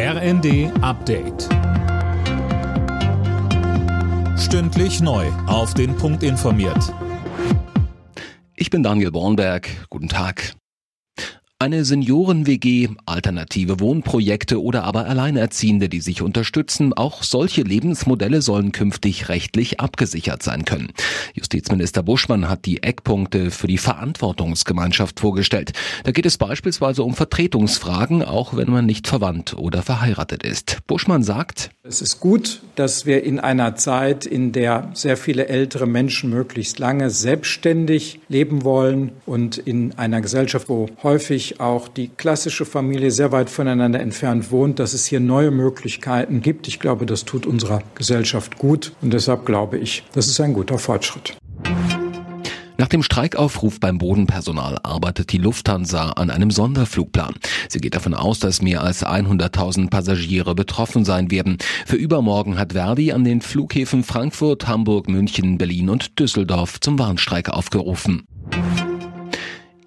RND Update. Stündlich neu. Auf den Punkt informiert. Ich bin Daniel Bornberg. Guten Tag. Eine Senioren-WG, alternative Wohnprojekte oder aber Alleinerziehende, die sich unterstützen, auch solche Lebensmodelle sollen künftig rechtlich abgesichert sein können. Justizminister Buschmann hat die Eckpunkte für die Verantwortungsgemeinschaft vorgestellt. Da geht es beispielsweise um Vertretungsfragen, auch wenn man nicht verwandt oder verheiratet ist. Buschmann sagt, es ist gut, dass wir in einer Zeit, in der sehr viele ältere Menschen möglichst lange selbstständig leben wollen und in einer Gesellschaft, wo häufig auch die klassische Familie sehr weit voneinander entfernt wohnt, dass es hier neue Möglichkeiten gibt. Ich glaube, das tut unserer Gesellschaft gut und deshalb glaube ich, das ist ein guter Fortschritt. Nach dem Streikaufruf beim Bodenpersonal arbeitet die Lufthansa an einem Sonderflugplan. Sie geht davon aus, dass mehr als 100.000 Passagiere betroffen sein werden. Für übermorgen hat Verdi an den Flughäfen Frankfurt, Hamburg, München, Berlin und Düsseldorf zum Warnstreik aufgerufen.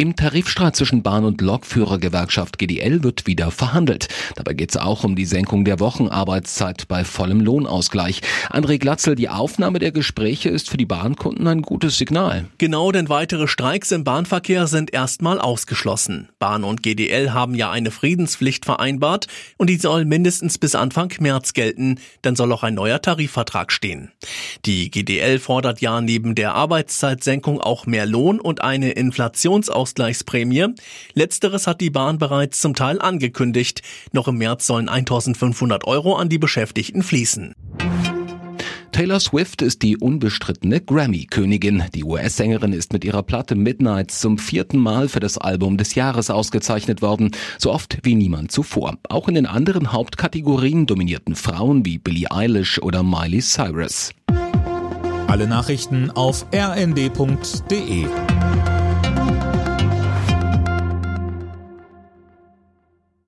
Im Tarifstreit zwischen Bahn- und Lokführergewerkschaft GDL wird wieder verhandelt. Dabei geht es auch um die Senkung der Wochenarbeitszeit bei vollem Lohnausgleich. André Glatzel, die Aufnahme der Gespräche ist für die Bahnkunden ein gutes Signal. Genau, denn weitere Streiks im Bahnverkehr sind erstmal ausgeschlossen. Bahn und GDL haben ja eine Friedenspflicht vereinbart und die soll mindestens bis Anfang März gelten. Dann soll auch ein neuer Tarifvertrag stehen. Die GDL fordert ja neben der Arbeitszeitsenkung auch mehr Lohn und eine Inflationsaus Ausgleichsprämie. Letzteres hat die Bahn bereits zum Teil angekündigt. Noch im März sollen 1500 Euro an die Beschäftigten fließen. Taylor Swift ist die unbestrittene Grammy-Königin. Die US-Sängerin ist mit ihrer Platte Midnight zum vierten Mal für das Album des Jahres ausgezeichnet worden, so oft wie niemand zuvor. Auch in den anderen Hauptkategorien dominierten Frauen wie Billie Eilish oder Miley Cyrus. Alle Nachrichten auf rnd.de